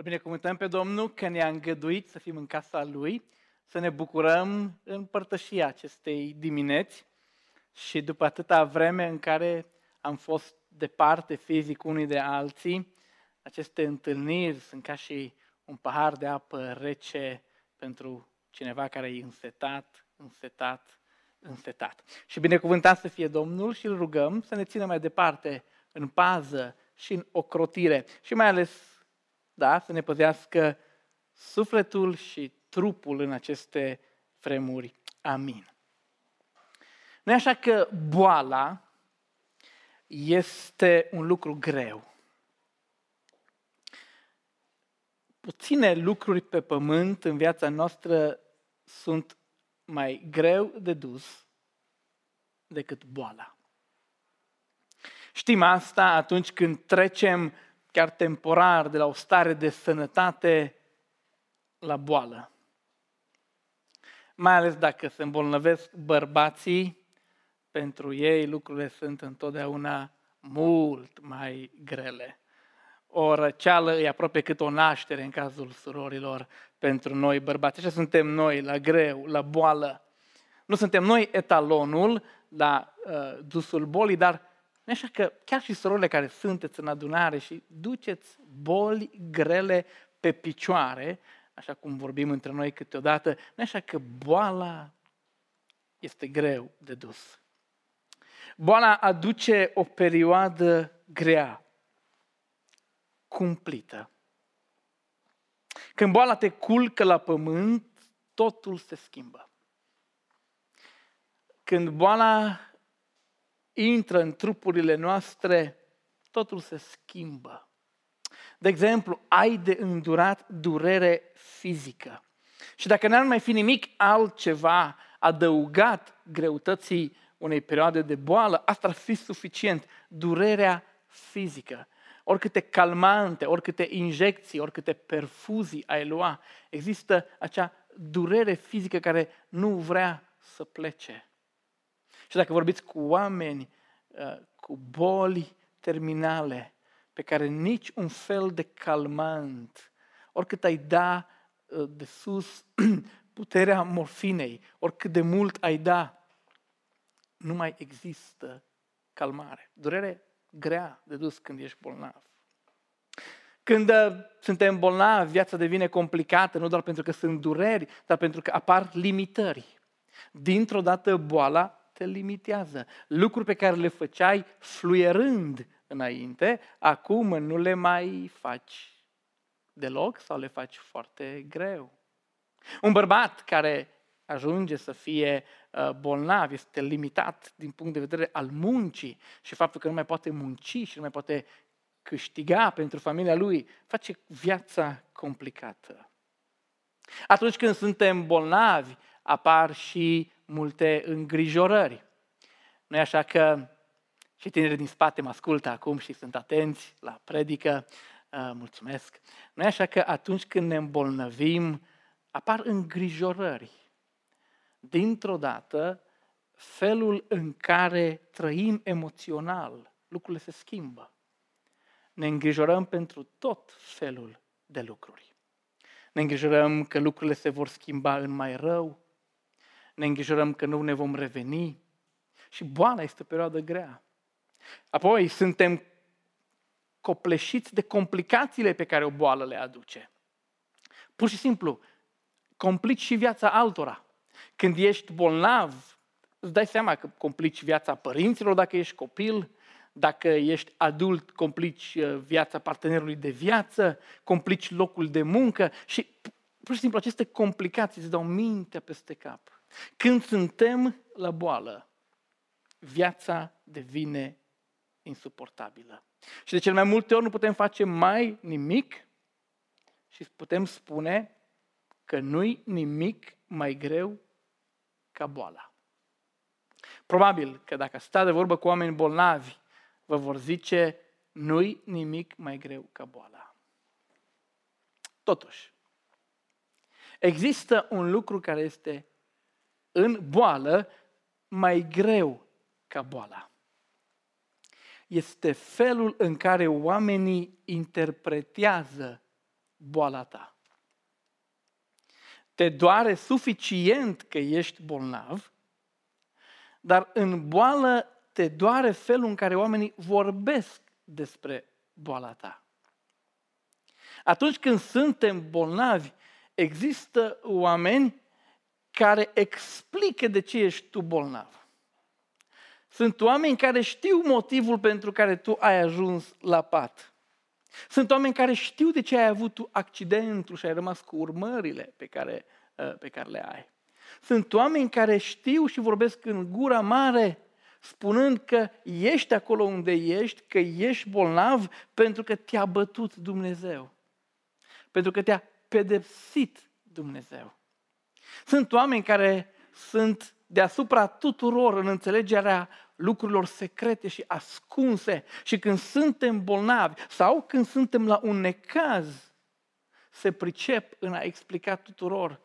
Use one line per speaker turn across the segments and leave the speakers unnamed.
Îl binecuvântăm pe Domnul că ne-a îngăduit să fim în casa Lui, să ne bucurăm în părtășia acestei dimineți și după atâta vreme în care am fost departe fizic unii de alții, aceste întâlniri sunt ca și un pahar de apă rece pentru cineva care e însetat, însetat, însetat. Și binecuvântat să fie Domnul și îl rugăm să ne țină mai departe în pază și în ocrotire și mai ales da, să ne păzească sufletul și trupul în aceste vremuri. Amin. Nu e așa că boala este un lucru greu. Puține lucruri pe pământ în viața noastră sunt mai greu de dus decât boala. Știm asta atunci când trecem chiar temporar de la o stare de sănătate la boală. Mai ales dacă se îmbolnăvesc bărbații, pentru ei lucrurile sunt întotdeauna mult mai grele. O răceală e aproape cât o naștere în cazul surorilor pentru noi bărbați. Așa suntem noi, la greu, la boală. Nu suntem noi etalonul la uh, dusul bolii, dar nu așa că chiar și surorile care sunteți în adunare și duceți boli grele pe picioare, așa cum vorbim între noi câteodată, nu așa că boala este greu de dus. Boala aduce o perioadă grea, cumplită. Când boala te culcă la pământ, totul se schimbă. Când boala intră în trupurile noastre, totul se schimbă. De exemplu, ai de îndurat durere fizică. Și dacă n-ar mai fi nimic altceva adăugat greutății unei perioade de boală, asta ar fi suficient. Durerea fizică. Oricâte calmante, oricâte injecții, oricâte perfuzii ai lua, există acea durere fizică care nu vrea să plece. Și dacă vorbiți cu oameni uh, cu boli terminale, pe care nici un fel de calmant, oricât ai da uh, de sus puterea morfinei, oricât de mult ai da, nu mai există calmare. Durere grea de dus când ești bolnav. Când uh, suntem bolnavi, viața devine complicată, nu doar pentru că sunt dureri, dar pentru că apar limitări. Dintr-o dată boala te limitează. Lucruri pe care le făceai fluierând înainte, acum nu le mai faci deloc sau le faci foarte greu. Un bărbat care ajunge să fie uh, bolnav, este limitat din punct de vedere al muncii și faptul că nu mai poate munci și nu mai poate câștiga pentru familia lui, face viața complicată. Atunci când suntem bolnavi, apar și multe îngrijorări. nu e așa că și tinerii din spate mă ascultă acum și sunt atenți la predică, uh, mulțumesc. nu e așa că atunci când ne îmbolnăvim, apar îngrijorări. Dintr-o dată, felul în care trăim emoțional, lucrurile se schimbă. Ne îngrijorăm pentru tot felul de lucruri. Ne îngrijorăm că lucrurile se vor schimba în mai rău, ne îngrijorăm că nu ne vom reveni și boala este o perioadă grea. Apoi suntem copleșiți de complicațiile pe care o boală le aduce. Pur și simplu, complici și viața altora. Când ești bolnav, îți dai seama că complici viața părinților dacă ești copil, dacă ești adult, complici uh, viața partenerului de viață, complici locul de muncă și pur și simplu aceste complicații îți dau mintea peste cap. Când suntem la boală, viața devine insuportabilă. Și de cel mai multe ori nu putem face mai nimic și putem spune că nu-i nimic mai greu ca boala. Probabil că dacă stați de vorbă cu oameni bolnavi, vă vor zice nu-i nimic mai greu ca boala. Totuși, există un lucru care este în boală mai greu ca boala. Este felul în care oamenii interpretează boala ta. Te doare suficient că ești bolnav, dar în boală te doare felul în care oamenii vorbesc despre boala ta. Atunci când suntem bolnavi, există oameni care explică de ce ești tu bolnav. Sunt oameni care știu motivul pentru care tu ai ajuns la pat. Sunt oameni care știu de ce ai avut tu accidentul și ai rămas cu urmările pe care, uh, pe care le ai. Sunt oameni care știu și vorbesc în gura mare, spunând că ești acolo unde ești, că ești bolnav pentru că te-a bătut Dumnezeu. Pentru că te-a pedepsit Dumnezeu. Sunt oameni care sunt deasupra tuturor în înțelegerea lucrurilor secrete și ascunse. Și când suntem bolnavi sau când suntem la un necaz, se pricep în a explica tuturor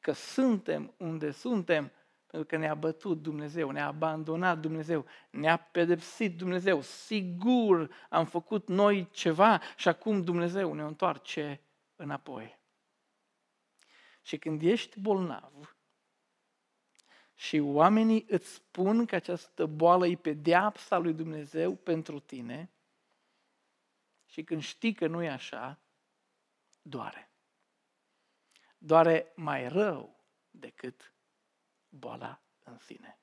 că suntem unde suntem pentru că ne-a bătut Dumnezeu, ne-a abandonat Dumnezeu, ne-a pedepsit Dumnezeu. Sigur am făcut noi ceva și acum Dumnezeu ne întoarce înapoi. Și când ești bolnav și oamenii îți spun că această boală e pedeapsa lui Dumnezeu pentru tine, și când știi că nu e așa, doare. Doare mai rău decât boala în sine.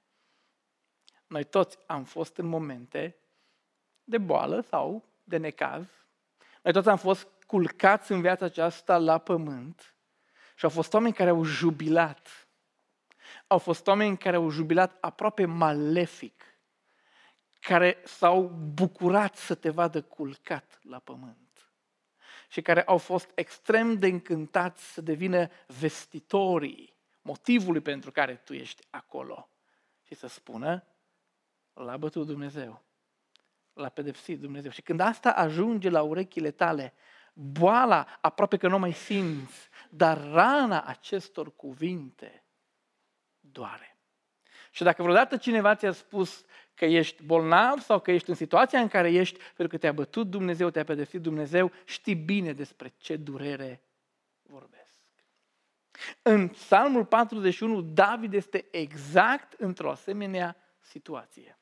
Noi toți am fost în momente de boală sau de necaz. Noi toți am fost culcați în viața aceasta la pământ și au fost oameni care au jubilat. Au fost oameni care au jubilat aproape malefic, care s-au bucurat să te vadă culcat la pământ și care au fost extrem de încântați să devină vestitorii motivului pentru care tu ești acolo și să spună, l-a bătut Dumnezeu, l-a pedepsit Dumnezeu. Și când asta ajunge la urechile tale, boala aproape că nu mai simți, dar rana acestor cuvinte doare. Și dacă vreodată cineva ți-a spus că ești bolnav sau că ești în situația în care ești pentru că te-a bătut Dumnezeu, te-a pedepsit Dumnezeu, știi bine despre ce durere vorbesc. În Psalmul 41, David este exact într-o asemenea situație.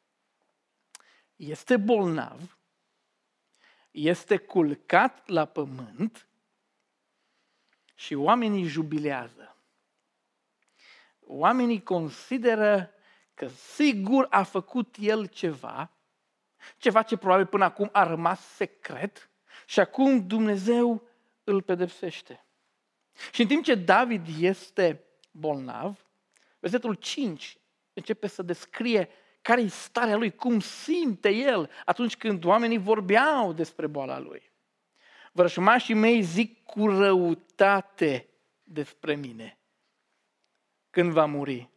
Este bolnav, este culcat la pământ și oamenii jubilează. Oamenii consideră că sigur a făcut el ceva, ceva ce probabil până acum a rămas secret și acum Dumnezeu îl pedepsește. Și în timp ce David este bolnav, versetul 5 începe să descrie care e starea lui, cum simte el atunci când oamenii vorbeau despre boala lui. Vrășmașii mei zic cu răutate despre mine când va muri.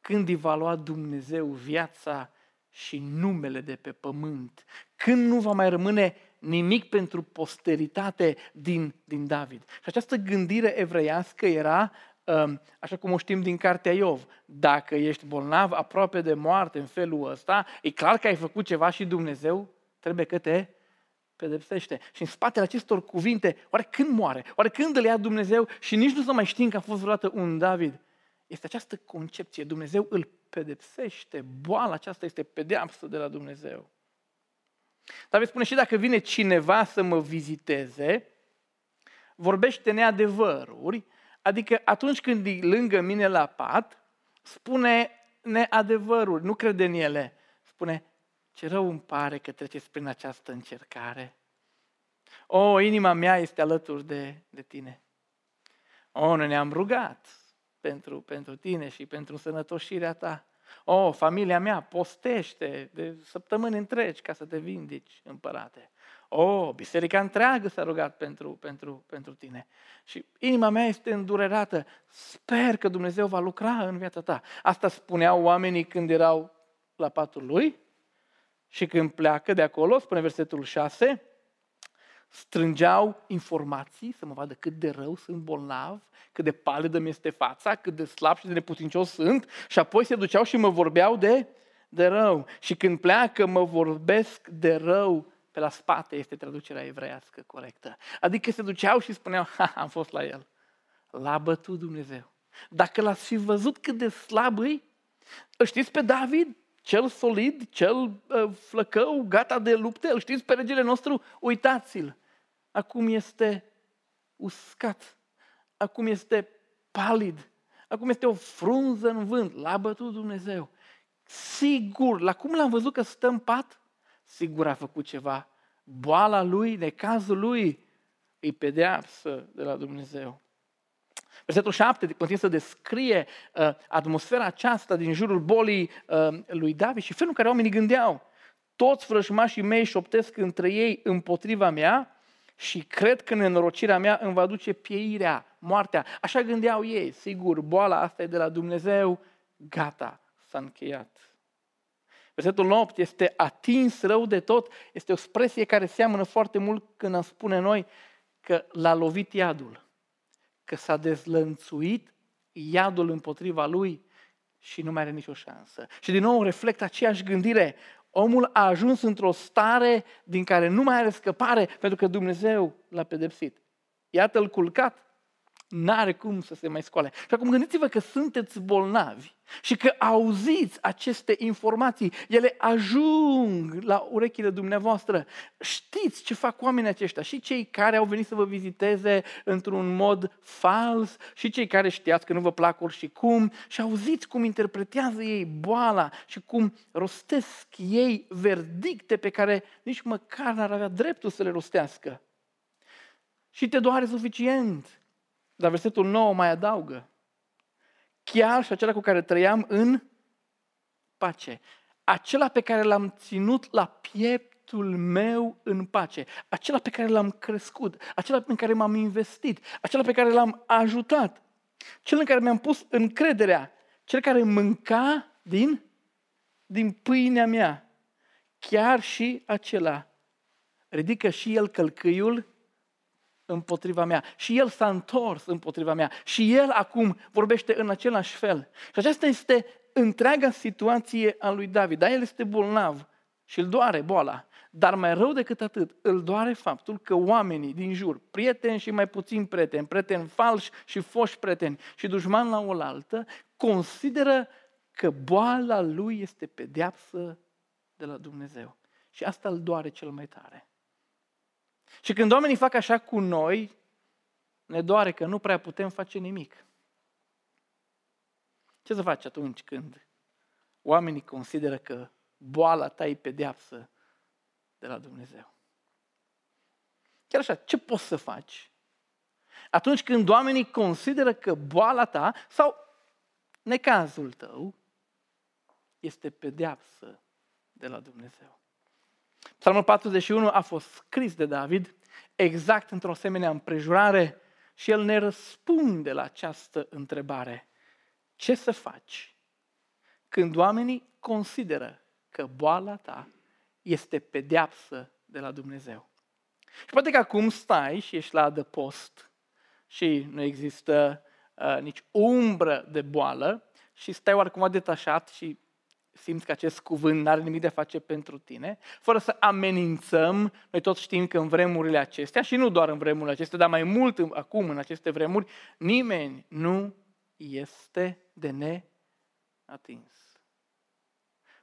Când îi va lua Dumnezeu viața și numele de pe pământ. Când nu va mai rămâne nimic pentru posteritate din, din David. Și această gândire evreiască era, um, așa cum o știm din cartea Iov, dacă ești bolnav aproape de moarte în felul ăsta, e clar că ai făcut ceva și Dumnezeu trebuie că te pedepsește. Și în spatele acestor cuvinte, oare când moare? Oare când îl ia Dumnezeu? Și nici nu să mai știm că a fost vreodată un David. Este această concepție. Dumnezeu îl pedepsește. Boala aceasta este pedeapsă de la Dumnezeu. David spune și dacă vine cineva să mă viziteze, vorbește neadevăruri, adică atunci când e lângă mine la pat, spune neadevăruri, nu crede în ele. Spune, ce rău îmi pare că treceți prin această încercare. O, inima mea este alături de, de tine. O, noi ne-am rugat pentru, pentru tine și pentru sănătoșirea ta. O, familia mea postește de săptămâni întregi ca să te vindici, împărate. O, biserica întreagă s-a rugat pentru, pentru, pentru tine. Și inima mea este îndurerată. Sper că Dumnezeu va lucra în viața ta. Asta spuneau oamenii când erau la patul lui și când pleacă de acolo, spune versetul 6, strângeau informații să mă vadă cât de rău sunt bolnav, cât de palidă mi este fața, cât de slab și de neputincios sunt și apoi se duceau și mă vorbeau de, de rău. Și când pleacă, mă vorbesc de rău pe la spate este traducerea evreiască corectă. Adică se duceau și spuneau, ha, am fost la el. L-a bătut Dumnezeu. Dacă l-ați fi văzut cât de slab îi, știți pe David, cel solid, cel uh, flăcău, gata de lupte, îl știți pe regele nostru, uitați-l. Acum este uscat, acum este palid, acum este o frunză în vânt, l-a bătut Dumnezeu. Sigur, la cum l-am văzut că stă în pat, sigur a făcut ceva. Boala lui, necazul lui, îi pedeapsă de la Dumnezeu. Versetul 7 continuă să descrie uh, atmosfera aceasta din jurul bolii uh, lui David și felul în care oamenii gândeau. Toți vrăjmașii mei șoptesc între ei împotriva mea și cred că nenorocirea mea îmi va duce pieirea, moartea. Așa gândeau ei, sigur, boala asta e de la Dumnezeu, gata, s-a încheiat. Versetul 8 este atins rău de tot, este o expresie care seamănă foarte mult când am spune noi că l-a lovit iadul că s-a dezlănțuit iadul împotriva lui și nu mai are nicio șansă. Și din nou reflectă aceeași gândire. Omul a ajuns într-o stare din care nu mai are scăpare pentru că Dumnezeu l-a pedepsit. Iată-l culcat, n-are cum să se mai scoale. Și acum gândiți-vă că sunteți bolnavi și că auziți aceste informații, ele ajung la urechile dumneavoastră. Știți ce fac oamenii aceștia și cei care au venit să vă viziteze într-un mod fals și cei care știați că nu vă plac și cum și auziți cum interpretează ei boala și cum rostesc ei verdicte pe care nici măcar n-ar avea dreptul să le rostească. Și te doare suficient dar versetul 9 mai adaugă. Chiar și acela cu care trăiam în pace. Acela pe care l-am ținut la pieptul meu în pace. Acela pe care l-am crescut. Acela în care m-am investit. Acela pe care l-am ajutat. Cel în care mi-am pus încrederea. Cel care mânca din, din pâinea mea. Chiar și acela ridică și el călcâiul împotriva mea. Și el s-a întors împotriva mea. Și el acum vorbește în același fel. Și aceasta este întreaga situație a lui David. Dar el este bolnav și îl doare boala. Dar mai rău decât atât, îl doare faptul că oamenii din jur, prieteni și mai puțin prieteni, prieteni falși și foști prieteni și dușmani la oaltă, consideră că boala lui este pedeapsă de la Dumnezeu. Și asta îl doare cel mai tare. Și când oamenii fac așa cu noi, ne doare că nu prea putem face nimic. Ce să faci atunci când oamenii consideră că boala ta e pedeapsă de la Dumnezeu? Chiar așa, ce poți să faci? Atunci când oamenii consideră că boala ta sau necazul tău este pedeapsă de la Dumnezeu. Psalmul 41 a fost scris de David exact într-o asemenea împrejurare și el ne răspunde la această întrebare. Ce să faci când oamenii consideră că boala ta este pedeapsă de la Dumnezeu? Și poate că acum stai și ești la adăpost și nu există uh, nici umbră de boală și stai oarecum detașat și simți că acest cuvânt nu are nimic de a face pentru tine, fără să amenințăm. Noi toți știm că în vremurile acestea, și nu doar în vremurile acestea, dar mai mult acum în aceste vremuri, nimeni nu este de neatins.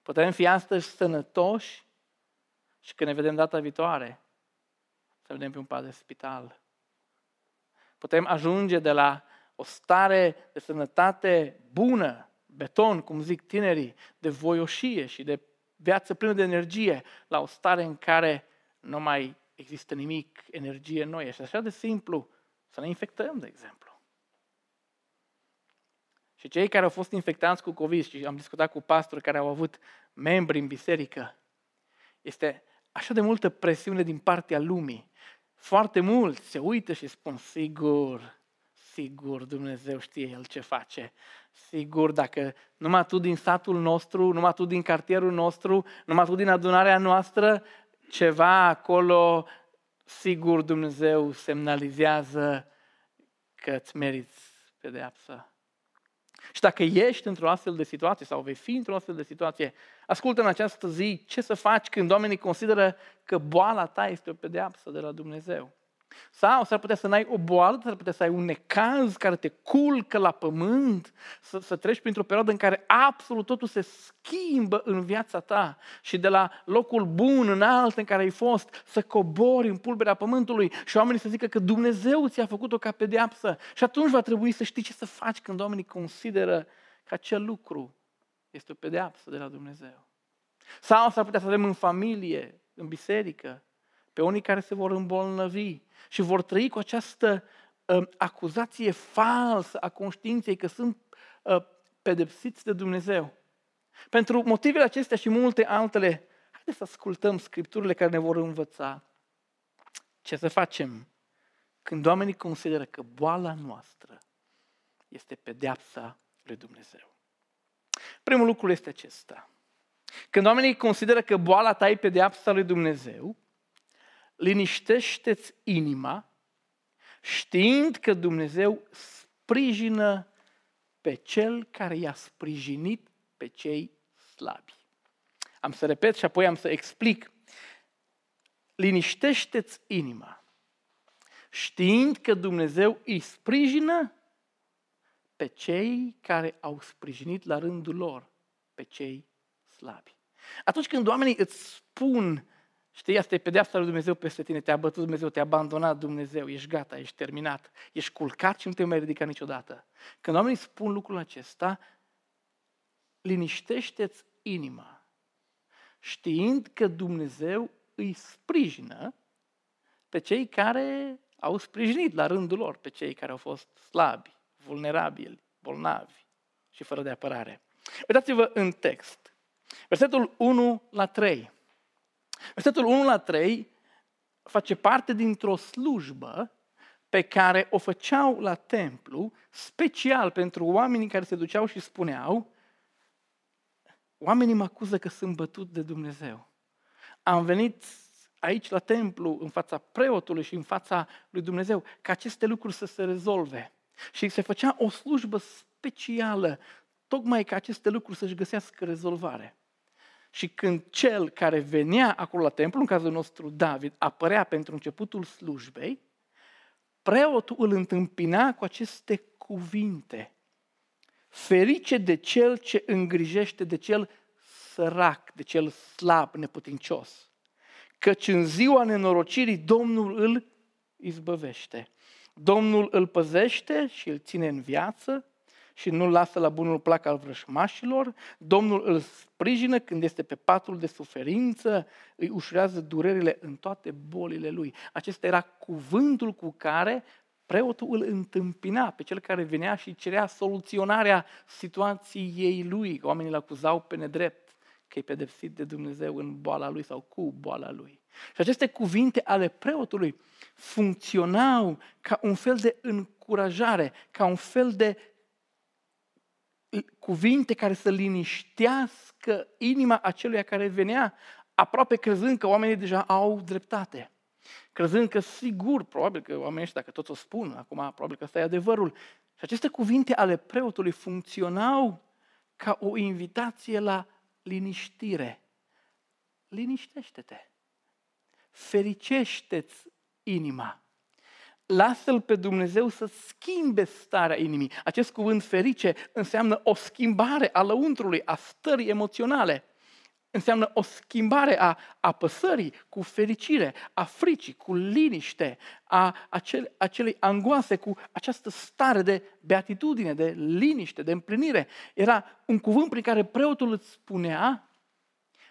Putem fi astăzi sănătoși și când ne vedem data viitoare, să vedem pe un pat de spital. Putem ajunge de la o stare de sănătate bună beton, cum zic tinerii, de voioșie și de viață plină de energie, la o stare în care nu mai există nimic, energie noi. Și așa de simplu să ne infectăm, de exemplu. Și cei care au fost infectați cu COVID și am discutat cu pastori care au avut membri în biserică, este așa de multă presiune din partea lumii. Foarte mult se uită și spun, sigur, sigur, Dumnezeu știe El ce face. Sigur, dacă numai tu din satul nostru, numai tu din cartierul nostru, numai tu din adunarea noastră, ceva acolo, sigur Dumnezeu semnalizează că îți meriți pedeapsa. Și dacă ești într-o astfel de situație sau vei fi într-o astfel de situație, Ascultă în această zi ce să faci când oamenii consideră că boala ta este o pedeapsă de la Dumnezeu. Sau s-ar putea să n-ai o boală, s-ar putea să ai un necaz care te culcă la pământ, să, să treci printr-o perioadă în care absolut totul se schimbă în viața ta și de la locul bun în alt în care ai fost, să cobori în pulberea pământului și oamenii să zică că Dumnezeu ți-a făcut-o ca pedeapsă. Și atunci va trebui să știi ce să faci când oamenii consideră că acel lucru este o pedeapsă de la Dumnezeu. Sau s-ar putea să avem în familie, în biserică, pe unii care se vor îmbolnăvi și vor trăi cu această uh, acuzație falsă a conștiinței că sunt uh, pedepsiți de Dumnezeu. Pentru motivele acestea și multe altele, haideți să ascultăm scripturile care ne vor învăța ce să facem când oamenii consideră că boala noastră este pedeapsa lui Dumnezeu. Primul lucru este acesta. Când oamenii consideră că boala ta e pedeapsa lui Dumnezeu, liniștește-ți inima știind că Dumnezeu sprijină pe cel care i-a sprijinit pe cei slabi. Am să repet și apoi am să explic. Liniștește-ți inima știind că Dumnezeu îi sprijină pe cei care au sprijinit la rândul lor pe cei slabi. Atunci când oamenii îți spun Știi, asta e pedeapsa lui Dumnezeu peste tine, te-a bătut Dumnezeu, te-a abandonat Dumnezeu, ești gata, ești terminat, ești culcat și nu te mai ridica niciodată. Când oamenii spun lucrul acesta, liniștește-ți inima, știind că Dumnezeu îi sprijină pe cei care au sprijinit la rândul lor, pe cei care au fost slabi, vulnerabili, bolnavi și fără de apărare. Uitați-vă în text. Versetul 1 la 3. Versetul 1 la 3 face parte dintr-o slujbă pe care o făceau la templu, special pentru oamenii care se duceau și spuneau, oamenii mă acuză că sunt bătut de Dumnezeu. Am venit aici la templu, în fața preotului și în fața lui Dumnezeu, ca aceste lucruri să se rezolve. Și se făcea o slujbă specială, tocmai ca aceste lucruri să-și găsească rezolvare. Și când cel care venea acolo la templu, în cazul nostru David, apărea pentru începutul slujbei, preotul îl întâmpina cu aceste cuvinte. Ferice de cel ce îngrijește de cel sărac, de cel slab, neputincios. Căci în ziua nenorocirii Domnul îl izbăvește. Domnul îl păzește și îl ține în viață și nu-l lasă la bunul plac al vrășmașilor, Domnul îl sprijină când este pe patul de suferință, îi ușurează durerile în toate bolile lui. Acesta era cuvântul cu care preotul îl întâmpina pe cel care venea și cerea soluționarea situației lui. Oamenii îl acuzau pe nedrept că e pedepsit de Dumnezeu în boala lui sau cu boala lui. Și aceste cuvinte ale preotului funcționau ca un fel de încurajare, ca un fel de cuvinte care să liniștească inima acelui care venea, aproape crezând că oamenii deja au dreptate. Crezând că sigur, probabil că oamenii ăștia, dacă tot o spun, acum probabil că ăsta e adevărul. Și aceste cuvinte ale preotului funcționau ca o invitație la liniștire. Liniștește-te. Fericește-ți inima lasă-L pe Dumnezeu să schimbe starea inimii. Acest cuvânt ferice înseamnă o schimbare a lăuntrului, a stării emoționale. Înseamnă o schimbare a apăsării cu fericire, a fricii cu liniște, a acele, acelei angoase cu această stare de beatitudine, de liniște, de împlinire. Era un cuvânt prin care preotul îți spunea,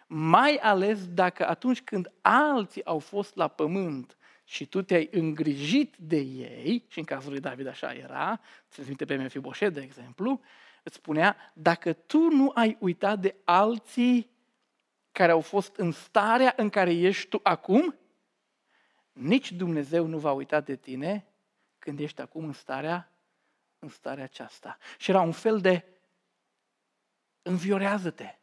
mai ales dacă atunci când alții au fost la pământ, și tu te-ai îngrijit de ei, și în cazul lui David așa era, ți minte pe Mefiboset, de exemplu, îți spunea, dacă tu nu ai uitat de alții care au fost în starea în care ești tu acum, nici Dumnezeu nu va uita de tine când ești acum în starea, în starea aceasta. Și era un fel de înviorează-te,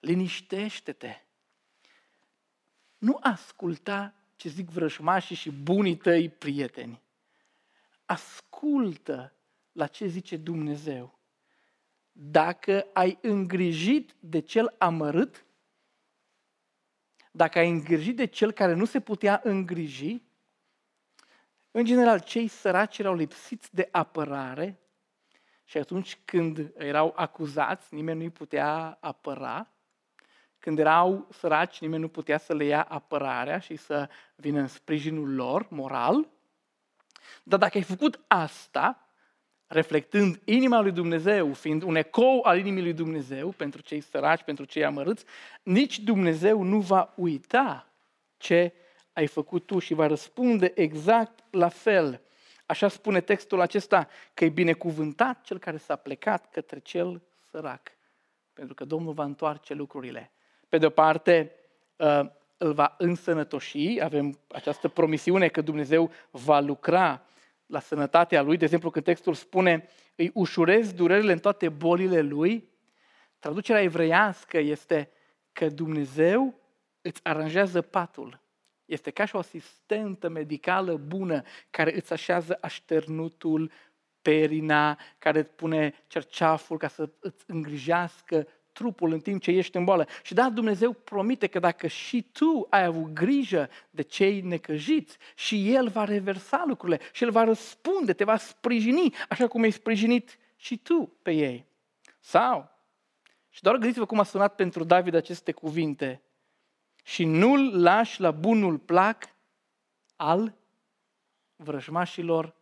liniștește-te, nu asculta ce zic vrășmașii și bunii tăi prieteni. Ascultă la ce zice Dumnezeu. dacă ai îngrijit de cel amărât, dacă ai îngrijit de cel care nu se putea îngriji, în general, cei săraci erau lipsiți de apărare și atunci când erau acuzați, nimeni nu-i putea apăra. Când erau săraci, nimeni nu putea să le ia apărarea și să vină în sprijinul lor moral. Dar dacă ai făcut asta, reflectând inima lui Dumnezeu, fiind un ecou al inimii lui Dumnezeu pentru cei săraci, pentru cei amărâți, nici Dumnezeu nu va uita ce ai făcut tu și va răspunde exact la fel. Așa spune textul acesta, că e binecuvântat cel care s-a plecat către cel sărac, pentru că Domnul va întoarce lucrurile. Pe de o parte, uh, îl va însănătoși, avem această promisiune că Dumnezeu va lucra la sănătatea lui. De exemplu, când textul spune, îi ușurez durerile în toate bolile lui, traducerea evreiască este că Dumnezeu îți aranjează patul. Este ca și o asistentă medicală bună care îți așează așternutul, perina, care îți pune cerceaful ca să îți îngrijească trupul în timp ce ești în boală. Și da, Dumnezeu promite că dacă și tu ai avut grijă de cei necăjiți, și El va reversa lucrurile și El va răspunde, te va sprijini, așa cum ai sprijinit și tu pe ei. Sau, și doar gândiți-vă cum a sunat pentru David aceste cuvinte, și nu-l lași la bunul plac al vrăjmașilor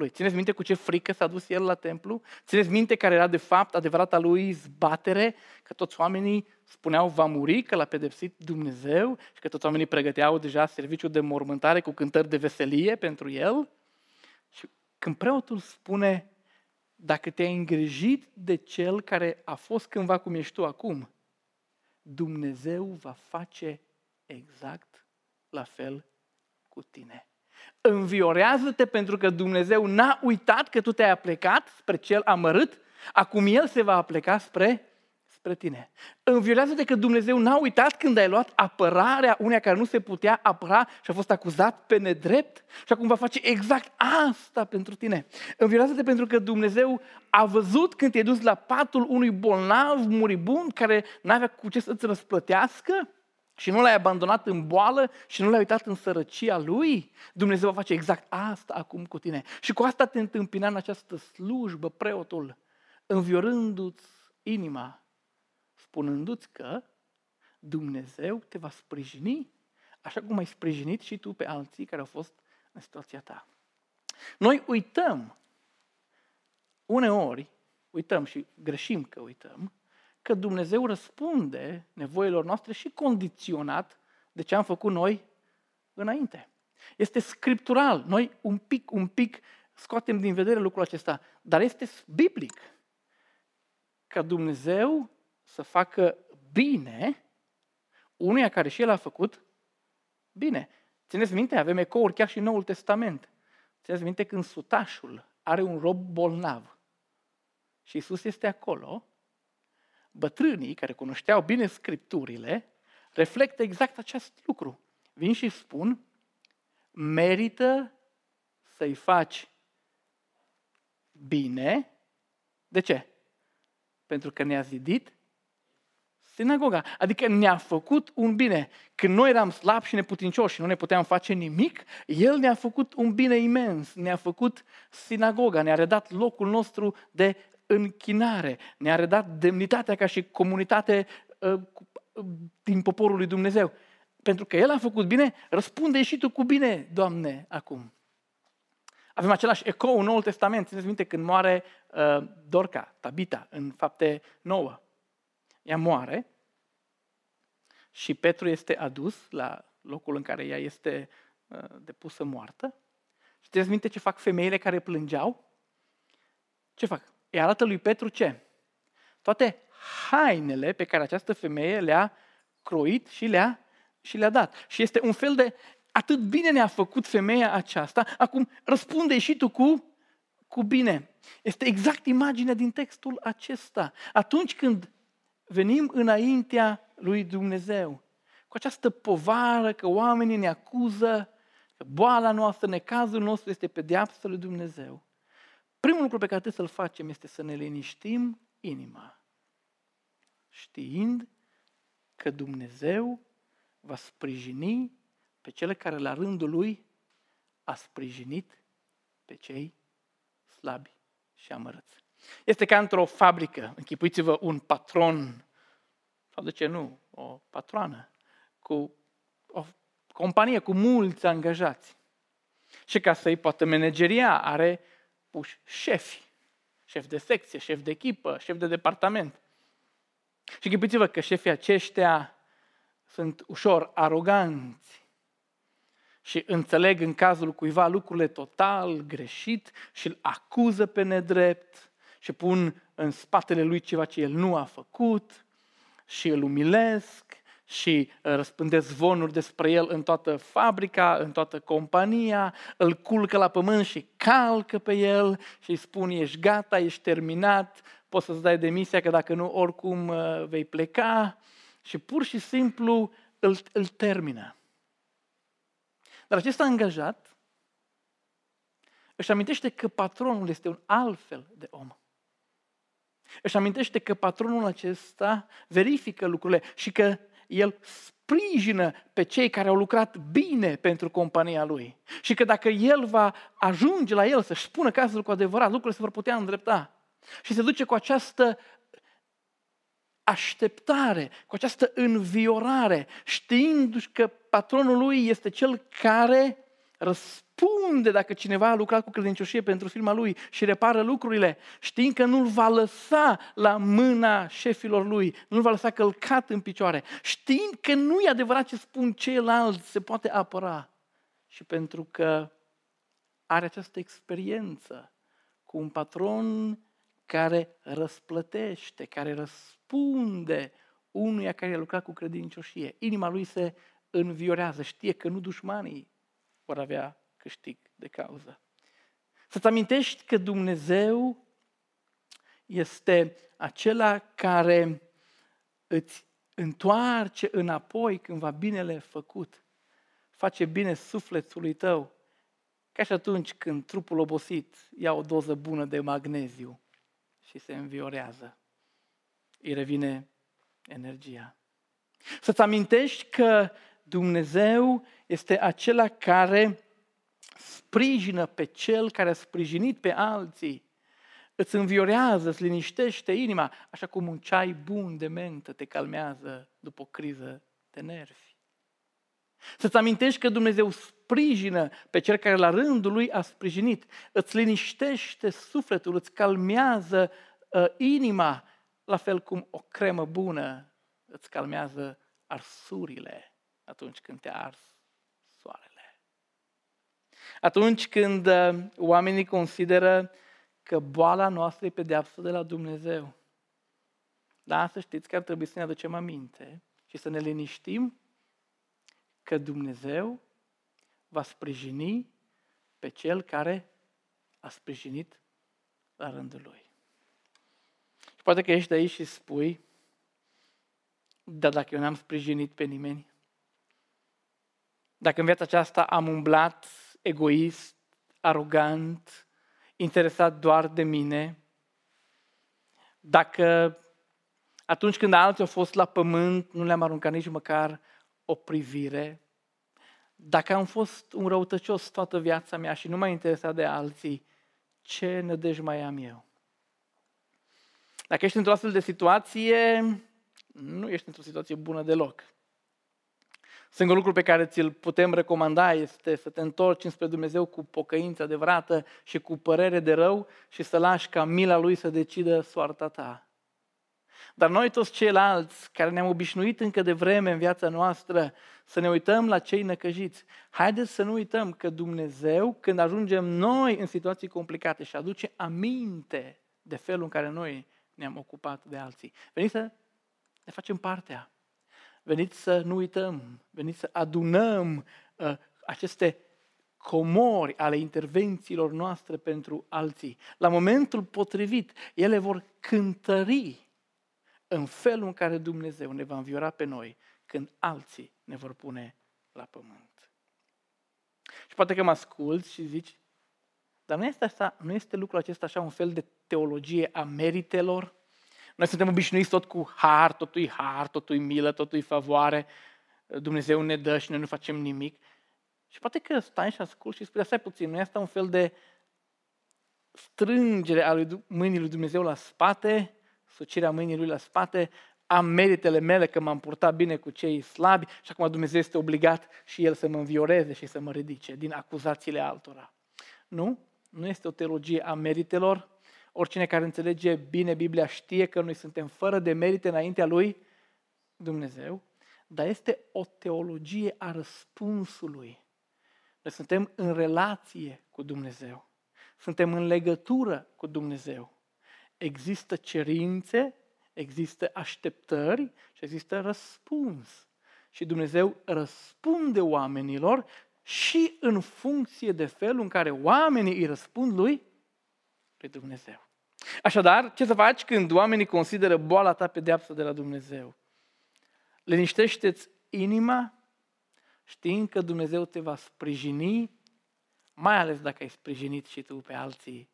lui. Țineți minte cu ce frică s-a dus el la templu? Țineți minte care era de fapt adevărata lui zbatere? Că toți oamenii spuneau va muri, că l-a pedepsit Dumnezeu și că toți oamenii pregăteau deja serviciul de mormântare cu cântări de veselie pentru el? Și când preotul spune dacă te-ai îngrijit de cel care a fost cândva cum ești tu acum, Dumnezeu va face exact la fel cu tine. Înviorează-te pentru că Dumnezeu n-a uitat că tu te-ai aplecat spre cel amărât, acum El se va apleca spre spre tine. Înviorează-te că Dumnezeu n-a uitat când ai luat apărarea uneia care nu se putea apăra și a fost acuzat pe nedrept și acum va face exact asta pentru tine. Înviorează-te pentru că Dumnezeu a văzut când te-ai dus la patul unui bolnav muribund care n-avea cu ce să-ți răsplătească și nu l-ai abandonat în boală și nu l-ai uitat în sărăcia lui, Dumnezeu va face exact asta acum cu tine. Și cu asta te întâmpina în această slujbă preotul, înviorându-ți inima spunându-ți că Dumnezeu te va sprijini așa cum ai sprijinit și tu pe alții care au fost în situația ta. Noi uităm, uneori, uităm și greșim că uităm, că Dumnezeu răspunde nevoilor noastre și condiționat de ce am făcut noi înainte. Este scriptural. Noi un pic, un pic scoatem din vedere lucrul acesta, dar este biblic. Ca Dumnezeu să facă bine unuia care și el a făcut bine. Țineți minte, avem ecouri chiar și în Noul Testament. Țineți minte când sutașul are un rob bolnav și Isus este acolo, bătrânii care cunoșteau bine Scripturile reflectă exact acest lucru. Vin și spun, merită să-i faci bine. De ce? Pentru că ne-a zidit sinagoga. Adică ne-a făcut un bine. Când noi eram slabi și neputincioși și nu ne puteam face nimic, El ne-a făcut un bine imens. Ne-a făcut sinagoga, ne-a redat locul nostru de închinare, ne-a redat demnitatea ca și comunitate uh, din poporul lui Dumnezeu. Pentru că El a făcut bine, răspunde și tu cu bine, Doamne, acum. Avem același ecou în Noul Testament. Țineți minte când moare uh, Dorca, Tabita, în fapte 9. Ea moare și Petru este adus la locul în care ea este uh, depusă moartă. Și te minte ce fac femeile care plângeau? Ce fac? Îi arată lui Petru ce? Toate hainele pe care această femeie le-a croit și le-a, și le-a dat. Și este un fel de, atât bine ne-a făcut femeia aceasta, acum răspunde și tu cu, cu bine. Este exact imaginea din textul acesta. Atunci când venim înaintea lui Dumnezeu cu această povară că oamenii ne acuză, că boala noastră, necazul nostru este pedeapsa lui Dumnezeu. Primul lucru pe care trebuie să-l facem este să ne liniștim inima, știind că Dumnezeu va sprijini pe cele care la rândul lui a sprijinit pe cei slabi și amărâți. Este ca într-o fabrică. Închipuiți-vă un patron, sau de ce nu, o patroană, cu o companie cu mulți angajați. Și ca să-i poată manageria, are puși șefi. Șef de secție, șef de echipă, șef de departament. Și închipuiți-vă că șefii aceștia sunt ușor aroganți și înțeleg în cazul cuiva lucrurile total greșit și îl acuză pe nedrept și pun în spatele lui ceva ce el nu a făcut și îl umilesc și uh, răspândesc zvonuri despre el în toată fabrica, în toată compania, îl culcă la pământ și calcă pe el și îi spun ești gata, ești terminat, poți să-ți dai demisia că dacă nu oricum uh, vei pleca și pur și simplu îl, îl termină. Dar acest angajat își amintește că patronul este un alt fel de om. Își amintește că patronul acesta verifică lucrurile și că el sprijină pe cei care au lucrat bine pentru compania lui. Și că dacă el va ajunge la el să-și spună cazul cu adevărat, lucrurile se vor putea îndrepta. Și se duce cu această așteptare, cu această înviorare, știind că patronul lui este cel care răspunde dacă cineva a lucrat cu credincioșie pentru firma lui și repară lucrurile, știind că nu-l va lăsa la mâna șefilor lui, nu-l va lăsa călcat în picioare, știind că nu e adevărat ce spun ceilalți, se poate apăra. Și pentru că are această experiență cu un patron care răsplătește, care răspunde unuia care a lucrat cu credincioșie. Inima lui se înviorează, știe că nu dușmanii vor avea câștig de cauză. Să-ți amintești că Dumnezeu este acela care îți întoarce înapoi când va binele făcut. Face bine sufletului tău, ca și atunci când trupul obosit ia o doză bună de magneziu și se înviorează. Îi revine energia. Să-ți amintești că Dumnezeu este acela care sprijină pe cel care a sprijinit pe alții. Îți înviorează, îți liniștește inima, așa cum un ceai bun de mentă te calmează după o criză de nervi. Să-ți amintești că Dumnezeu sprijină pe cel care la rândul lui a sprijinit, îți liniștește sufletul, îți calmează uh, inima, la fel cum o cremă bună îți calmează arsurile atunci când te ars soarele. Atunci când uh, oamenii consideră că boala noastră e pedeapsă de la Dumnezeu. Da, să știți că ar trebui să ne aducem aminte și să ne liniștim că Dumnezeu va sprijini pe cel care a sprijinit la rândul lui. Și poate că ești aici și spui, dar dacă eu n-am sprijinit pe nimeni, dacă în viața aceasta am umblat egoist, arogant, interesat doar de mine, dacă atunci când alții au fost la pământ, nu le-am aruncat nici măcar o privire, dacă am fost un răutăcios toată viața mea și nu m-a interesat de alții, ce nădejde mai am eu? Dacă ești într-o astfel de situație, nu ești într-o situație bună deloc. Singurul lucru pe care ți-l putem recomanda este să te întorci înspre Dumnezeu cu pocăință adevărată și cu părere de rău și să lași ca mila Lui să decidă soarta ta. Dar noi toți ceilalți care ne-am obișnuit încă de vreme în viața noastră să ne uităm la cei năcăjiți, haideți să nu uităm că Dumnezeu, când ajungem noi în situații complicate și aduce aminte de felul în care noi ne-am ocupat de alții, veniți să ne facem partea Veniți să nu uităm, veniți să adunăm uh, aceste comori ale intervențiilor noastre pentru alții. La momentul potrivit, ele vor cântări în felul în care Dumnezeu ne va înviora pe noi când alții ne vor pune la pământ. Și poate că mă asculți și zici, dar nu este, asta, nu este lucrul acesta așa un fel de teologie a meritelor? Noi suntem obișnuiți tot cu har, totul har, totul milă, totul favoare. Dumnezeu ne dă și noi nu facem nimic. Și poate că stai și ascult și spui, stai puțin, nu e asta un fel de strângere a lui, mâinii lui Dumnezeu la spate, sucirea mâinii lui la spate, am meritele mele că m-am purtat bine cu cei slabi și acum Dumnezeu este obligat și El să mă învioreze și să mă ridice din acuzațiile altora. Nu, nu este o teologie a meritelor. Oricine care înțelege bine Biblia știe că noi suntem fără de merite înaintea lui Dumnezeu, dar este o teologie a răspunsului. Noi suntem în relație cu Dumnezeu. Suntem în legătură cu Dumnezeu. Există cerințe, există așteptări și există răspuns. Și Dumnezeu răspunde oamenilor și în funcție de felul în care oamenii îi răspund lui, lui Dumnezeu. Așadar, ce să faci când oamenii consideră boala ta pedeapsă de la Dumnezeu? Liniștește-ți inima știind că Dumnezeu te va sprijini, mai ales dacă ai sprijinit și tu pe alții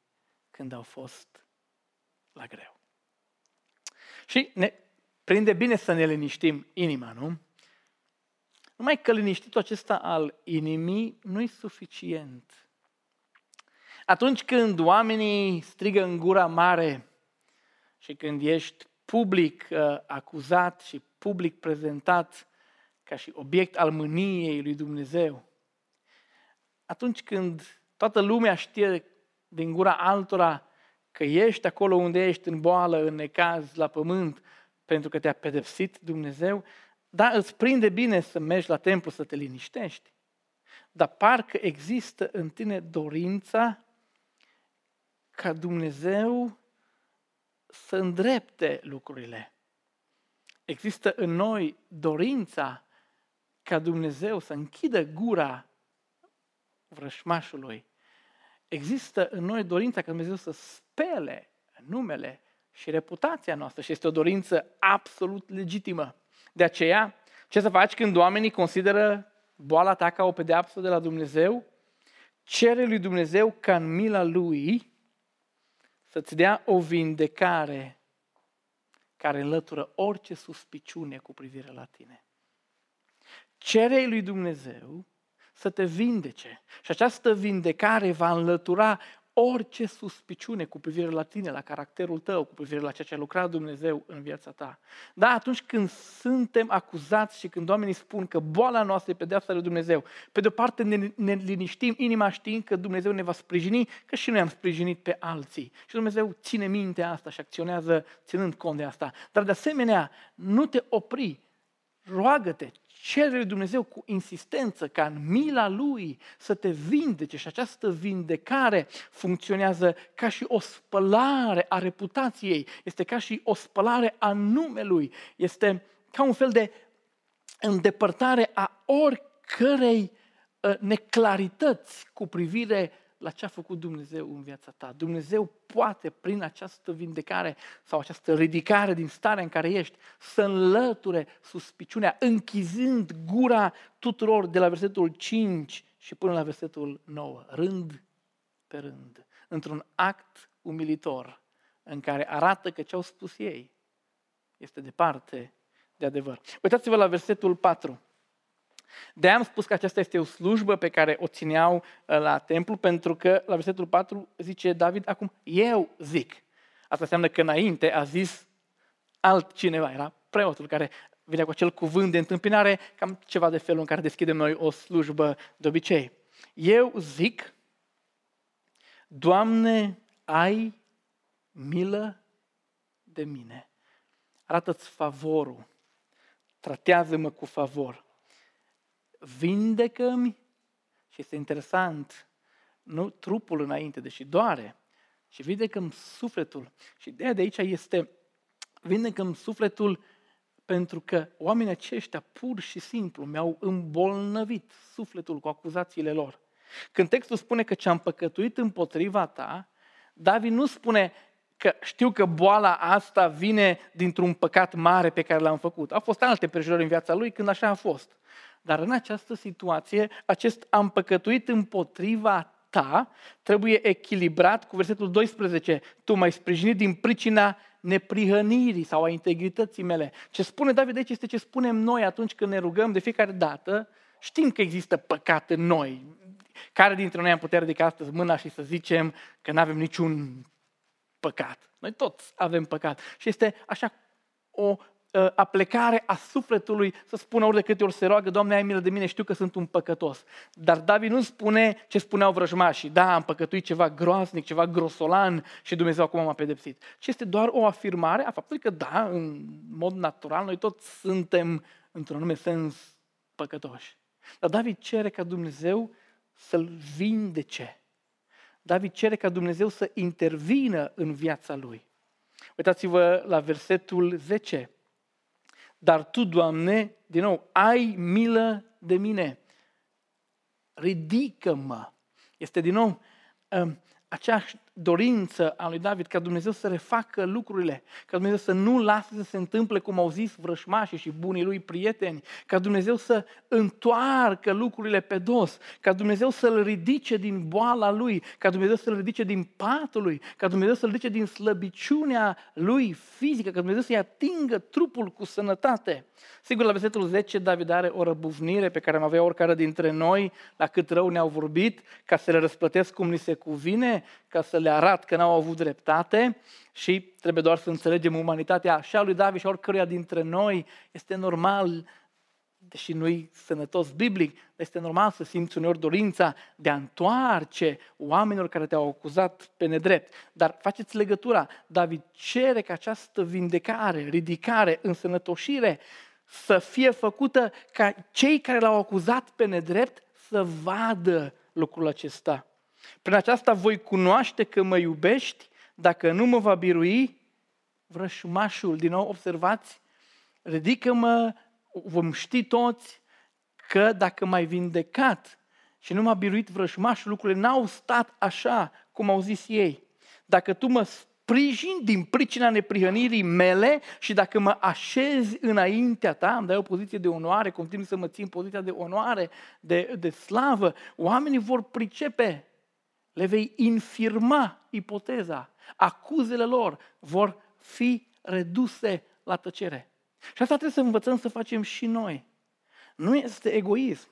când au fost la greu. Și ne prinde bine să ne liniștim inima, nu? Numai că liniștitul acesta al inimii nu e suficient. Atunci când oamenii strigă în gura mare și când ești public uh, acuzat și public prezentat ca și obiect al mâniei lui Dumnezeu, atunci când toată lumea știe din gura altora că ești acolo unde ești, în boală, în necaz, la pământ, pentru că te-a pedepsit Dumnezeu, da, îți prinde bine să mergi la templu să te liniștești, dar parcă există în tine dorința ca Dumnezeu să îndrepte lucrurile. Există în noi dorința ca Dumnezeu să închidă gura vrășmașului. Există în noi dorința ca Dumnezeu să spele numele și reputația noastră și este o dorință absolut legitimă. De aceea, ce să faci când oamenii consideră boala ta ca o pedeapsă de la Dumnezeu? Cere lui Dumnezeu ca în mila Lui să-ți dea o vindecare care înlătură orice suspiciune cu privire la tine. Cere lui Dumnezeu să te vindece și această vindecare va înlătura orice suspiciune cu privire la tine, la caracterul tău, cu privire la ceea ce a lucrat Dumnezeu în viața ta. Da, atunci când suntem acuzați și când oamenii spun că boala noastră e pedeapsa lui Dumnezeu, pe de o parte ne, ne liniștim inima știind că Dumnezeu ne va sprijini, că și noi am sprijinit pe alții. Și Dumnezeu ține minte asta și acționează ținând cont de asta. Dar de asemenea, nu te opri, roagă-te, cere lui Dumnezeu cu insistență ca în mila Lui să te vindece și această vindecare funcționează ca și o spălare a reputației, este ca și o spălare a numelui, este ca un fel de îndepărtare a oricărei uh, neclarități cu privire la ce a făcut Dumnezeu în viața ta. Dumnezeu poate, prin această vindecare sau această ridicare din starea în care ești, să înlăture suspiciunea, închizând gura tuturor de la versetul 5 și până la versetul 9, rând pe rând, într-un act umilitor în care arată că ce au spus ei este departe de adevăr. Uitați-vă la versetul 4. De am spus că aceasta este o slujbă pe care o țineau uh, la templu, pentru că la versetul 4 zice David, acum eu zic. Asta înseamnă că înainte a zis altcineva, era preotul care vine cu acel cuvânt de întâmpinare, cam ceva de felul în care deschidem noi o slujbă de obicei. Eu zic, Doamne, ai milă de mine. Arată-ți favorul. Tratează-mă cu favor vindecă-mi și este interesant, nu trupul înainte, deși doare, și vindecăm sufletul. Și ideea de aici este, vindecăm sufletul pentru că oamenii aceștia pur și simplu mi-au îmbolnăvit sufletul cu acuzațiile lor. Când textul spune că ce-am păcătuit împotriva ta, David nu spune că știu că boala asta vine dintr-un păcat mare pe care l-am făcut. Au fost alte prejurări în viața lui când așa a fost. Dar în această situație, acest am păcătuit împotriva ta trebuie echilibrat cu versetul 12. Tu m-ai sprijinit din pricina neprihănirii sau a integrității mele. Ce spune David aici este ce spunem noi atunci când ne rugăm de fiecare dată. Știm că există păcat în noi. Care dintre noi am putea ridica astăzi mâna și să zicem că nu avem niciun păcat? Noi toți avem păcat. Și este așa o Uh, aplecare a sufletului să spună ori de câte ori se roagă, Doamne, ai milă de mine, știu că sunt un păcătos. Dar David nu spune ce spuneau vrăjmașii, da, am păcătuit ceva groaznic, ceva grosolan și Dumnezeu acum m-a pedepsit. Ci este doar o afirmare a faptului că, da, în mod natural, noi toți suntem, într-un anume sens, păcătoși. Dar David cere ca Dumnezeu să-l vindece. David cere ca Dumnezeu să intervină în viața lui. Uitați-vă la versetul 10. Dar Tu, Doamne, din nou, ai milă de mine. Ridică-mă. Este din nou um, aceeași dorință a lui David ca Dumnezeu să refacă lucrurile, ca Dumnezeu să nu lase să se întâmple cum au zis vrășmașii și bunii lui prieteni, ca Dumnezeu să întoarcă lucrurile pe dos, ca Dumnezeu să-l ridice din boala lui, ca Dumnezeu să-l ridice din patul lui, ca Dumnezeu să-l ridice din slăbiciunea lui fizică, ca Dumnezeu să-i atingă trupul cu sănătate. Sigur, la versetul 10, David are o răbuvnire pe care am avea oricare dintre noi, la cât rău ne-au vorbit, ca să le răsplătesc cum ni se cuvine, ca să le arat că n-au avut dreptate și trebuie doar să înțelegem umanitatea așa lui David și oricăruia dintre noi. Este normal, deși nu-i sănătos biblic, este normal să simți uneori dorința de a întoarce oamenilor care te-au acuzat pe nedrept. Dar faceți legătura. David cere ca această vindecare, ridicare, însănătoșire să fie făcută ca cei care l-au acuzat pe nedrept să vadă lucrul acesta. Prin aceasta voi cunoaște că mă iubești dacă nu mă va birui vrășmașul. Din nou, observați, ridică-mă, vom ști toți că dacă m-ai vindecat și nu m-a biruit vrășmașul, lucrurile n-au stat așa cum au zis ei. Dacă tu mă sprijin din pricina neprihănirii mele și dacă mă așezi înaintea ta, îmi dai o poziție de onoare, continui să mă țin poziția de onoare, de, de slavă, oamenii vor pricepe le vei infirma ipoteza. Acuzele lor vor fi reduse la tăcere. Și asta trebuie să învățăm să facem și noi. Nu este egoism.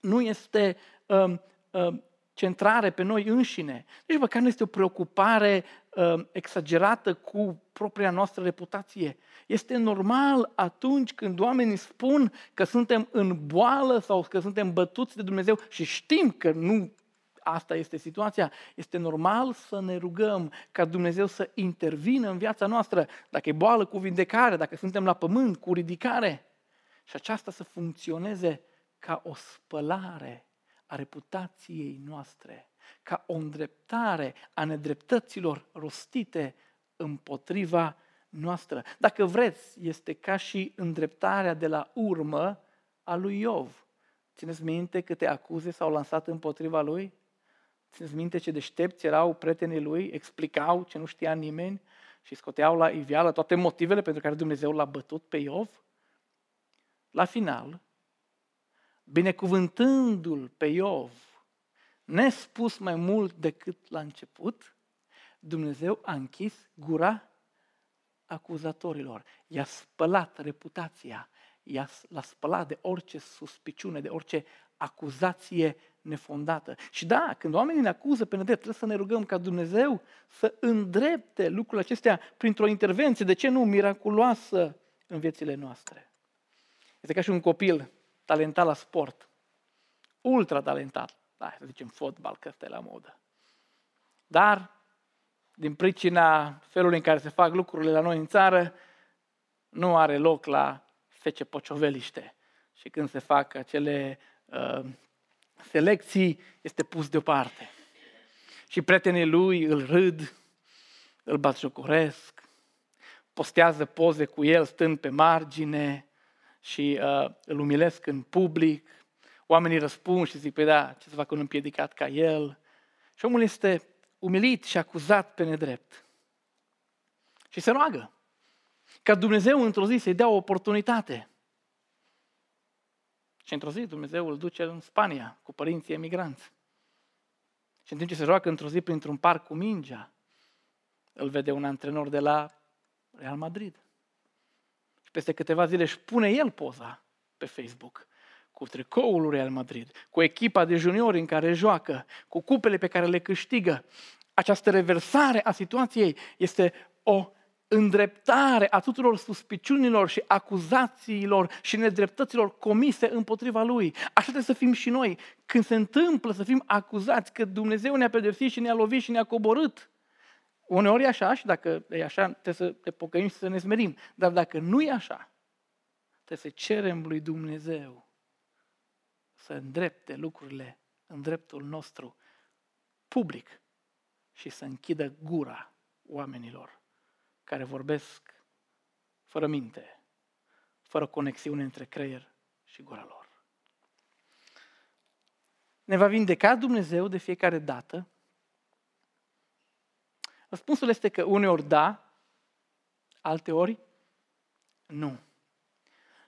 Nu este um, um, centrare pe noi înșine. Deci măcar nu este o preocupare um, exagerată cu propria noastră reputație. Este normal atunci când oamenii spun că suntem în boală sau că suntem bătuți de Dumnezeu și știm că nu asta este situația, este normal să ne rugăm ca Dumnezeu să intervină în viața noastră, dacă e boală cu vindecare, dacă suntem la pământ cu ridicare. Și aceasta să funcționeze ca o spălare a reputației noastre, ca o îndreptare a nedreptăților rostite împotriva noastră. Dacă vreți, este ca și îndreptarea de la urmă a lui Iov. Țineți minte câte acuze s-au lansat împotriva lui? Țineți minte ce deștepți erau prietenii lui, explicau ce nu știa nimeni și scoteau la iveală toate motivele pentru care Dumnezeu l-a bătut pe Iov? La final, binecuvântându-l pe Iov, nespus mai mult decât la început, Dumnezeu a închis gura acuzatorilor. I-a spălat reputația, i-a, l-a spălat de orice suspiciune, de orice acuzație nefondată. Și da, când oamenii ne acuză pe nedrept, trebuie să ne rugăm ca Dumnezeu să îndrepte lucrurile acestea printr-o intervenție, de ce nu, miraculoasă în viețile noastre. Este ca și un copil talentat la sport, ultra talentat, da, să zicem fotbal, că ăsta e la modă. Dar, din pricina felului în care se fac lucrurile la noi în țară, nu are loc la fece pocioveliște. Și când se fac acele uh, selecții este pus deoparte. Și prietenii lui îl râd, îl batjocoresc, postează poze cu el stând pe margine și uh, îl umilesc în public. Oamenii răspund și zic, păi da, ce să fac un împiedicat ca el? Și omul este umilit și acuzat pe nedrept. Și se roagă ca Dumnezeu într-o zi să-i dea o oportunitate. Și într-o zi Dumnezeu îl duce în Spania cu părinții emigranți. Și în timp ce se joacă într-o zi printr-un parc cu mingea, îl vede un antrenor de la Real Madrid. Și peste câteva zile își pune el poza pe Facebook cu tricoul lui Real Madrid, cu echipa de juniori în care joacă, cu cupele pe care le câștigă. Această reversare a situației este o îndreptare a tuturor suspiciunilor și acuzațiilor și nedreptăților comise împotriva lui. Așa trebuie să fim și noi. Când se întâmplă să fim acuzați că Dumnezeu ne-a pedepsit și ne-a lovit și ne-a coborât, uneori e așa și dacă e așa, trebuie să te pocăim și să ne smerim. Dar dacă nu e așa, trebuie să cerem lui Dumnezeu să îndrepte lucrurile în dreptul nostru public și să închidă gura oamenilor care vorbesc fără minte, fără conexiune între creier și gura lor. Ne va vindeca Dumnezeu de fiecare dată? Răspunsul este că uneori da, alteori nu.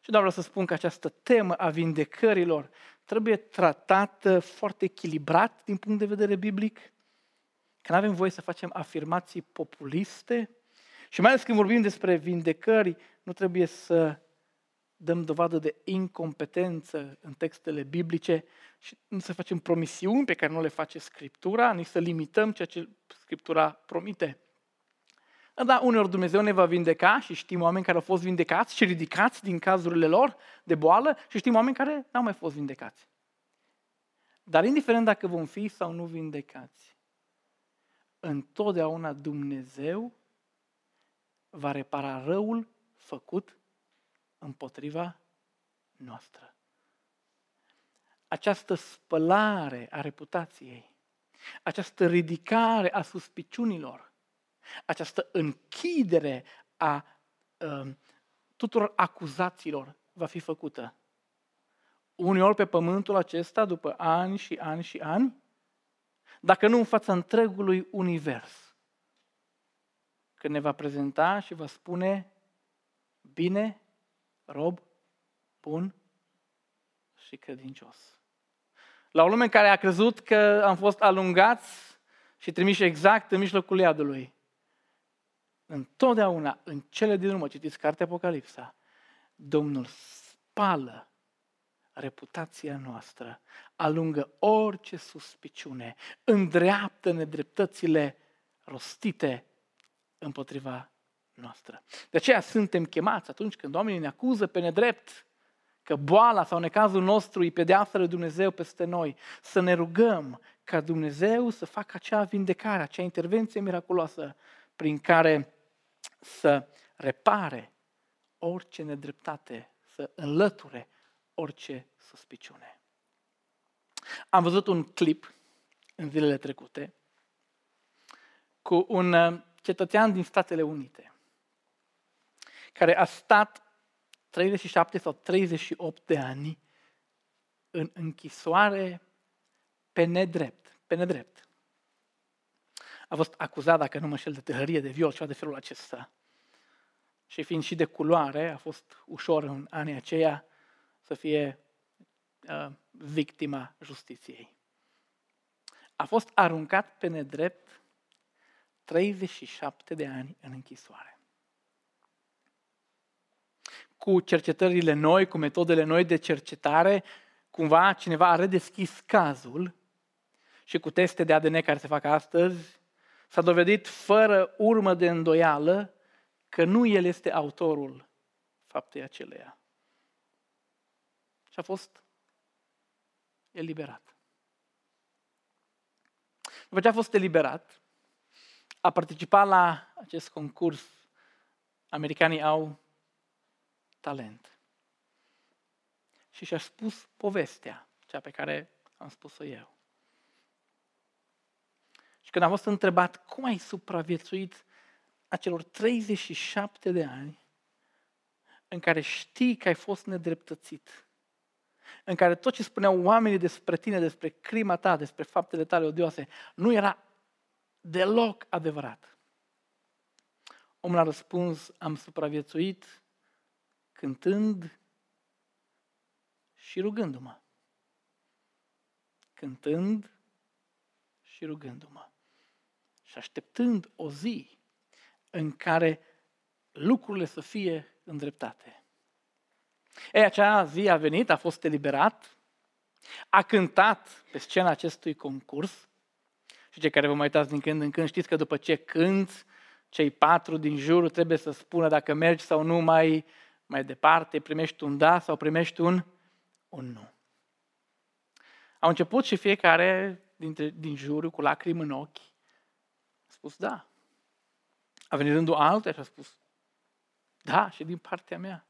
Și doar vreau să spun că această temă a vindecărilor trebuie tratată foarte echilibrat din punct de vedere biblic, că nu avem voie să facem afirmații populiste și mai ales când vorbim despre vindecări, nu trebuie să dăm dovadă de incompetență în textele biblice și nu să facem promisiuni pe care nu le face Scriptura, nici să limităm ceea ce Scriptura promite. Da, uneori Dumnezeu ne va vindeca și știm oameni care au fost vindecați și ridicați din cazurile lor de boală și știm oameni care n-au mai fost vindecați. Dar indiferent dacă vom fi sau nu vindecați, întotdeauna Dumnezeu va repara răul făcut împotriva noastră. Această spălare a reputației, această ridicare a suspiciunilor, această închidere a uh, tuturor acuzațiilor va fi făcută. Uneori pe pământul acesta, după ani și ani și ani, dacă nu în fața întregului univers când ne va prezenta și va spune, bine, rob, bun și credincios. La o lume care a crezut că am fost alungați și trimiși exact în mijlocul iadului. Întotdeauna, în cele din urmă, citiți cartea Apocalipsa, Domnul spală reputația noastră, alungă orice suspiciune, îndreaptă nedreptățile rostite împotriva noastră. De aceea suntem chemați atunci când oamenii ne acuză pe nedrept că boala sau necazul nostru îi pedeapsă lui Dumnezeu peste noi, să ne rugăm ca Dumnezeu să facă acea vindecare, acea intervenție miraculoasă prin care să repare orice nedreptate, să înlăture orice suspiciune. Am văzut un clip în zilele trecute cu un cetățean din Statele Unite, care a stat 37 sau 38 de ani în închisoare pe nedrept. Pe nedrept. A fost acuzat, dacă nu mă șel, de tăhărie, de viol, ceva de felul acesta. Și fiind și de culoare, a fost ușor în anii aceia să fie uh, victima justiției. A fost aruncat pe nedrept 37 de ani în închisoare. Cu cercetările noi, cu metodele noi de cercetare, cumva cineva a redeschis cazul și cu teste de ADN care se fac astăzi, s-a dovedit fără urmă de îndoială că nu el este autorul faptei aceleia. Și a fost eliberat. După ce a fost eliberat, a participat la acest concurs. Americanii au talent. Și și-a spus povestea, cea pe care am spus-o eu. Și când a fost întrebat cum ai supraviețuit acelor 37 de ani în care știi că ai fost nedreptățit, în care tot ce spuneau oamenii despre tine, despre crima ta, despre faptele tale odioase, nu era deloc adevărat. Omul a răspuns, am supraviețuit cântând și rugându-mă. Cântând și rugându-mă și așteptând o zi în care lucrurile să fie îndreptate. Ei, acea zi a venit, a fost eliberat, a cântat pe scena acestui concurs și cei care vă mai uitați din când în când știți că după ce cânți, cei patru din jur trebuie să spună dacă mergi sau nu mai, mai departe, primești un da sau primești un, un nu. Au început și fiecare dintre, din jurul cu lacrimi în ochi. A spus da. A venit rândul altul și a spus da, și din partea mea.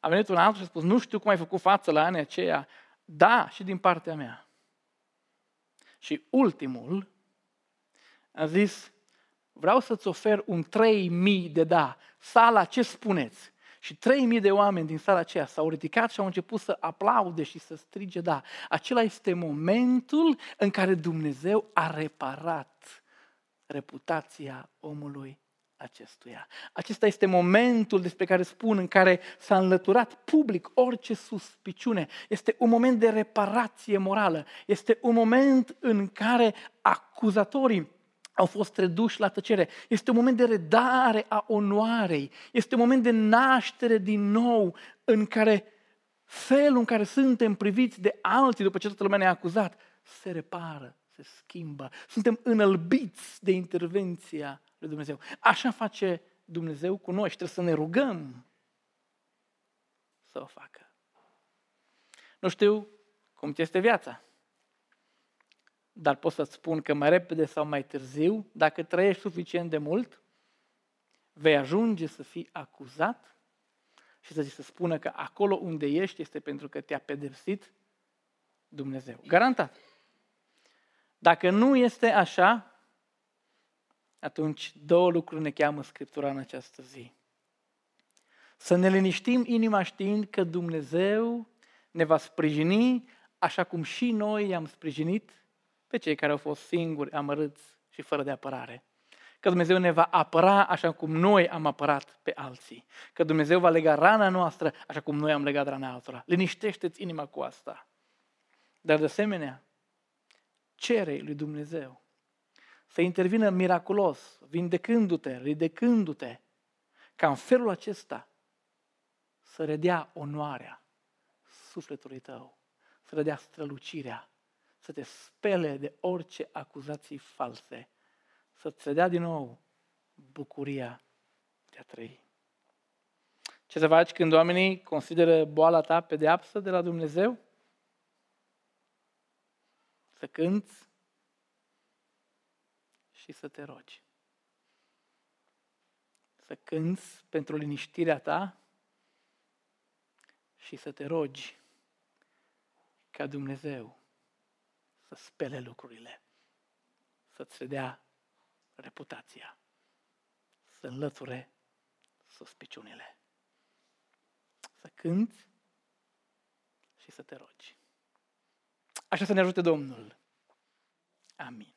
A venit un altul și a spus nu știu cum ai făcut față la anii aceia. Da, și din partea mea. Și ultimul a zis, vreau să-ți ofer un 3000 de da. Sala, ce spuneți? Și 3000 de oameni din sala aceea s-au ridicat și au început să aplaude și să strige da. Acela este momentul în care Dumnezeu a reparat reputația omului acestuia. Acesta este momentul despre care spun în care s-a înlăturat public orice suspiciune. Este un moment de reparație morală. Este un moment în care acuzatorii au fost reduși la tăcere. Este un moment de redare a onoarei. Este un moment de naștere din nou în care felul în care suntem priviți de alții după ce toată lumea ne-a acuzat se repară, se schimbă. Suntem înălbiți de intervenția lui Dumnezeu. Așa face Dumnezeu cu noi și trebuie să ne rugăm să o facă. Nu știu cum ți este viața, dar pot să-ți spun că mai repede sau mai târziu, dacă trăiești suficient de mult, vei ajunge să fii acuzat și să ți se spună că acolo unde ești este pentru că te-a pedepsit Dumnezeu. Garantat. Dacă nu este așa, atunci două lucruri ne cheamă Scriptura în această zi. Să ne liniștim inima știind că Dumnezeu ne va sprijini așa cum și noi i-am sprijinit pe cei care au fost singuri, amărâți și fără de apărare. Că Dumnezeu ne va apăra așa cum noi am apărat pe alții. Că Dumnezeu va lega rana noastră așa cum noi am legat rana altora. Liniștește-ți inima cu asta. Dar de asemenea, cere lui Dumnezeu să intervină miraculos, vindecându-te, ridecându-te, ca în felul acesta să redea onoarea sufletului tău, să redea strălucirea, să te spele de orice acuzații false, să-ți dea din nou bucuria de a trăi. Ce să faci când oamenii consideră boala ta pedeapsă de la Dumnezeu? Să cânți și să te rogi. Să cânți pentru liniștirea ta și să te rogi ca Dumnezeu să spele lucrurile, să-ți redea reputația, să înlăture suspiciunile. Să cânți și să te rogi. Așa să ne ajute Domnul. Amin.